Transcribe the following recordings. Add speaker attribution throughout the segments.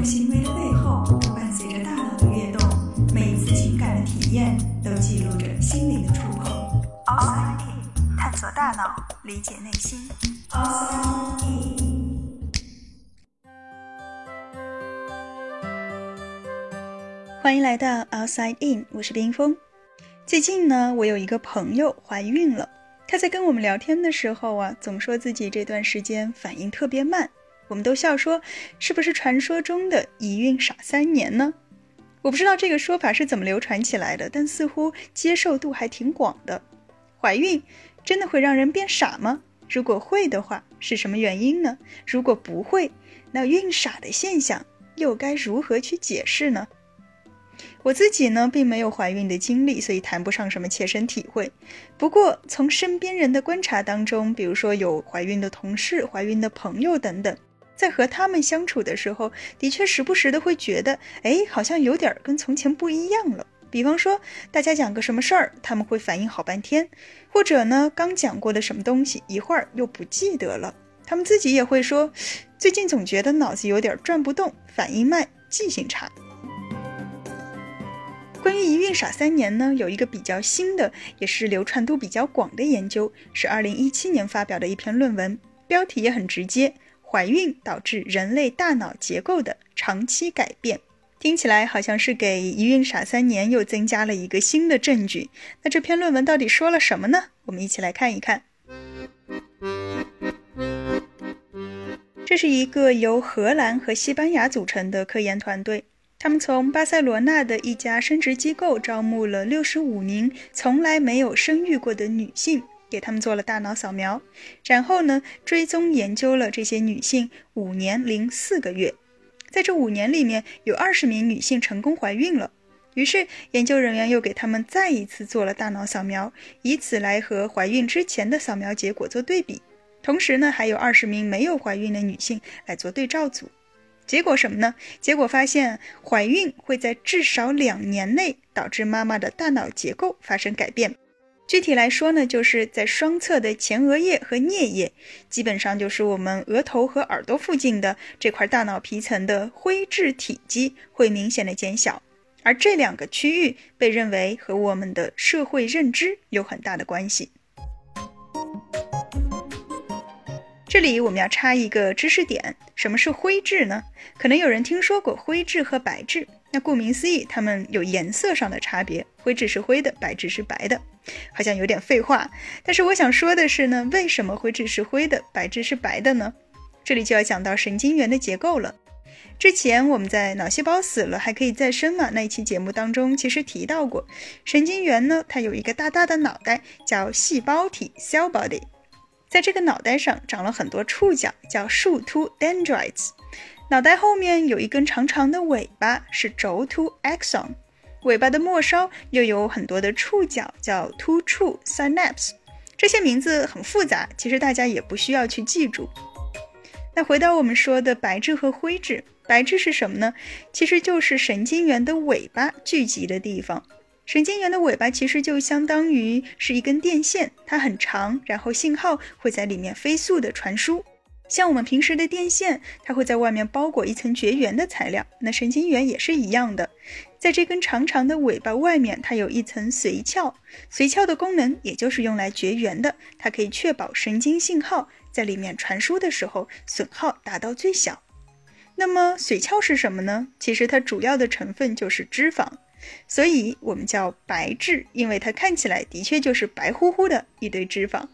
Speaker 1: 种行为的背后，伴随着大脑的跃动，每一次情感的体验都记录着心灵的触碰。Outside In，探索大脑，理解内心。Outside In。
Speaker 2: 欢迎来到 Outside In，我是冰峰。最近呢，我有一个朋友怀孕了，她在跟我们聊天的时候啊，总说自己这段时间反应特别慢。我们都笑说，是不是传说中的一孕傻三年呢？我不知道这个说法是怎么流传起来的，但似乎接受度还挺广的。怀孕真的会让人变傻吗？如果会的话，是什么原因呢？如果不会，那孕傻的现象又该如何去解释呢？我自己呢，并没有怀孕的经历，所以谈不上什么切身体会。不过从身边人的观察当中，比如说有怀孕的同事、怀孕的朋友等等。在和他们相处的时候，的确时不时的会觉得，哎，好像有点跟从前不一样了。比方说，大家讲个什么事儿，他们会反应好半天，或者呢，刚讲过的什么东西，一会儿又不记得了。他们自己也会说，最近总觉得脑子有点转不动，反应慢，记性差。关于一孕傻三年呢，有一个比较新的，也是流传度比较广的研究，是二零一七年发表的一篇论文，标题也很直接。怀孕导致人类大脑结构的长期改变，听起来好像是给一孕傻三年又增加了一个新的证据。那这篇论文到底说了什么呢？我们一起来看一看。这是一个由荷兰和西班牙组成的科研团队，他们从巴塞罗那的一家生殖机构招募了六十五名从来没有生育过的女性。给他们做了大脑扫描，然后呢，追踪研究了这些女性五年零四个月，在这五年里面，有二十名女性成功怀孕了。于是，研究人员又给他们再一次做了大脑扫描，以此来和怀孕之前的扫描结果做对比。同时呢，还有二十名没有怀孕的女性来做对照组。结果什么呢？结果发现，怀孕会在至少两年内导致妈妈的大脑结构发生改变。具体来说呢，就是在双侧的前额叶和颞叶，基本上就是我们额头和耳朵附近的这块大脑皮层的灰质体积会明显的减小，而这两个区域被认为和我们的社会认知有很大的关系。这里我们要插一个知识点，什么是灰质呢？可能有人听说过灰质和白质。那顾名思义，它们有颜色上的差别，灰质是灰的，白质是白的，好像有点废话。但是我想说的是呢，为什么灰质是灰的，白质是白的呢？这里就要讲到神经元的结构了。之前我们在脑细胞死了还可以再生嘛那一期节目当中，其实提到过，神经元呢，它有一个大大的脑袋，叫细胞体 （cell body），在这个脑袋上长了很多触角，叫树突 （dendrites）。脑袋后面有一根长长的尾巴，是轴突 （axon）。尾巴的末梢又有很多的触角，叫突触 （synapse）。这些名字很复杂，其实大家也不需要去记住。那回到我们说的白质和灰质，白质是什么呢？其实就是神经元的尾巴聚集的地方。神经元的尾巴其实就相当于是一根电线，它很长，然后信号会在里面飞速的传输。像我们平时的电线，它会在外面包裹一层绝缘的材料，那神经元也是一样的，在这根长长的尾巴外面，它有一层髓鞘，髓鞘的功能也就是用来绝缘的，它可以确保神经信号在里面传输的时候损耗达到最小。那么髓鞘是什么呢？其实它主要的成分就是脂肪，所以我们叫白质，因为它看起来的确就是白乎乎的一堆脂肪。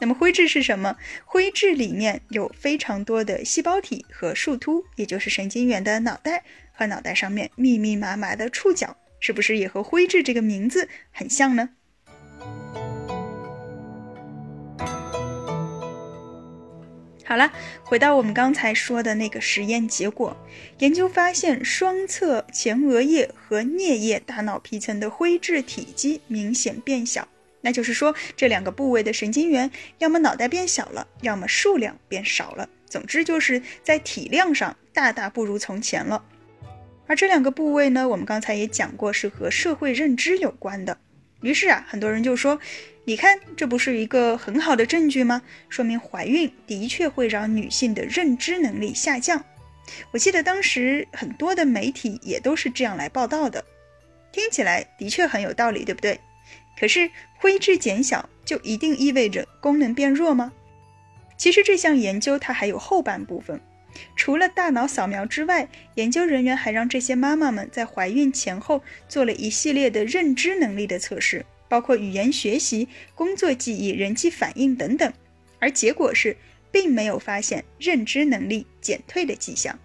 Speaker 2: 那么灰质是什么？灰质里面有非常多的细胞体和树突，也就是神经元的脑袋和脑袋上面密密麻麻的触角，是不是也和灰质这个名字很像呢？好了，回到我们刚才说的那个实验结果，研究发现双侧前额叶和颞叶大脑皮层的灰质体积明显变小。那就是说，这两个部位的神经元，要么脑袋变小了，要么数量变少了。总之，就是在体量上大大不如从前了。而这两个部位呢，我们刚才也讲过，是和社会认知有关的。于是啊，很多人就说：“你看，这不是一个很好的证据吗？说明怀孕的确会让女性的认知能力下降。”我记得当时很多的媒体也都是这样来报道的，听起来的确很有道理，对不对？可是灰质减小就一定意味着功能变弱吗？其实这项研究它还有后半部分，除了大脑扫描之外，研究人员还让这些妈妈们在怀孕前后做了一系列的认知能力的测试，包括语言学习、工作记忆、人际反应等等，而结果是并没有发现认知能力减退的迹象。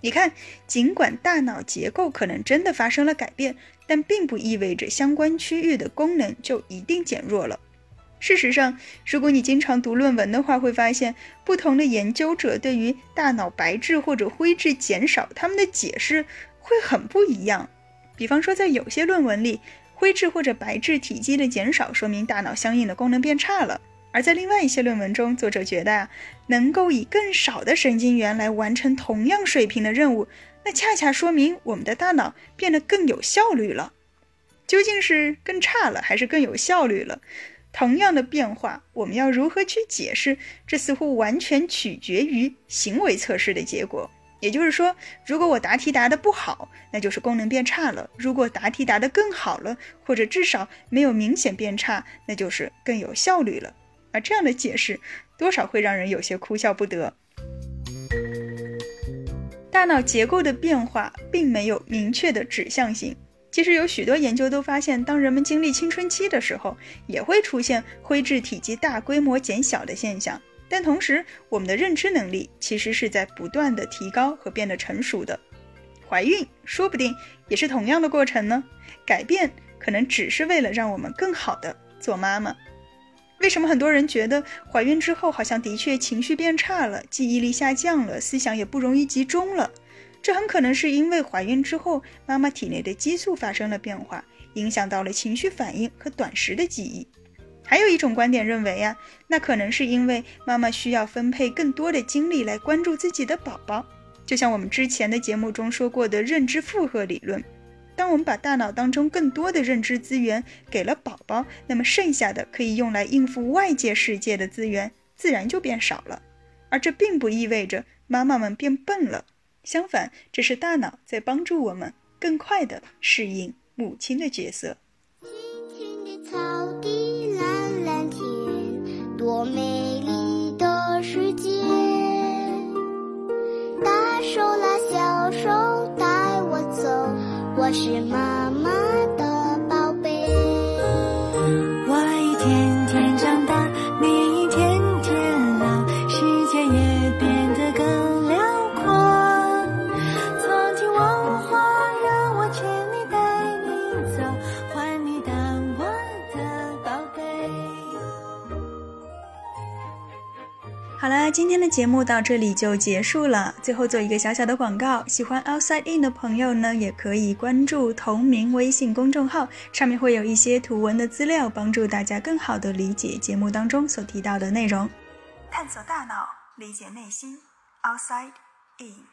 Speaker 2: 你看，尽管大脑结构可能真的发生了改变，但并不意味着相关区域的功能就一定减弱了。事实上，如果你经常读论文的话，会发现不同的研究者对于大脑白质或者灰质减少，他们的解释会很不一样。比方说，在有些论文里，灰质或者白质体积的减少说明大脑相应的功能变差了。而在另外一些论文中，作者觉得啊，能够以更少的神经元来完成同样水平的任务，那恰恰说明我们的大脑变得更有效率了。究竟是更差了，还是更有效率了？同样的变化，我们要如何去解释？这似乎完全取决于行为测试的结果。也就是说，如果我答题答得不好，那就是功能变差了；如果答题答得更好了，或者至少没有明显变差，那就是更有效率了。而这样的解释多少会让人有些哭笑不得。大脑结构的变化并没有明确的指向性。其实有许多研究都发现，当人们经历青春期的时候，也会出现灰质体积大规模减小的现象。但同时，我们的认知能力其实是在不断的提高和变得成熟的。怀孕说不定也是同样的过程呢。改变可能只是为了让我们更好的做妈妈。为什么很多人觉得怀孕之后好像的确情绪变差了，记忆力下降了，思想也不容易集中了？这很可能是因为怀孕之后妈妈体内的激素发生了变化，影响到了情绪反应和短时的记忆。还有一种观点认为啊，那可能是因为妈妈需要分配更多的精力来关注自己的宝宝，就像我们之前的节目中说过的认知负荷理论。当我们把大脑当中更多的认知资源给了宝宝，那么剩下的可以用来应付外界世界的资源自然就变少了。而这并不意味着妈妈们变笨了，相反，这是大脑在帮助我们更快地适应母亲的角色。
Speaker 3: 青青的草地，蓝蓝天，多美是妈妈。
Speaker 2: 节目到这里就结束了。最后做一个小小的广告，喜欢 Outside In 的朋友呢，也可以关注同名微信公众号，上面会有一些图文的资料，帮助大家更好的理解节目当中所提到的内容。
Speaker 1: 探索大脑，理解内心。Outside In。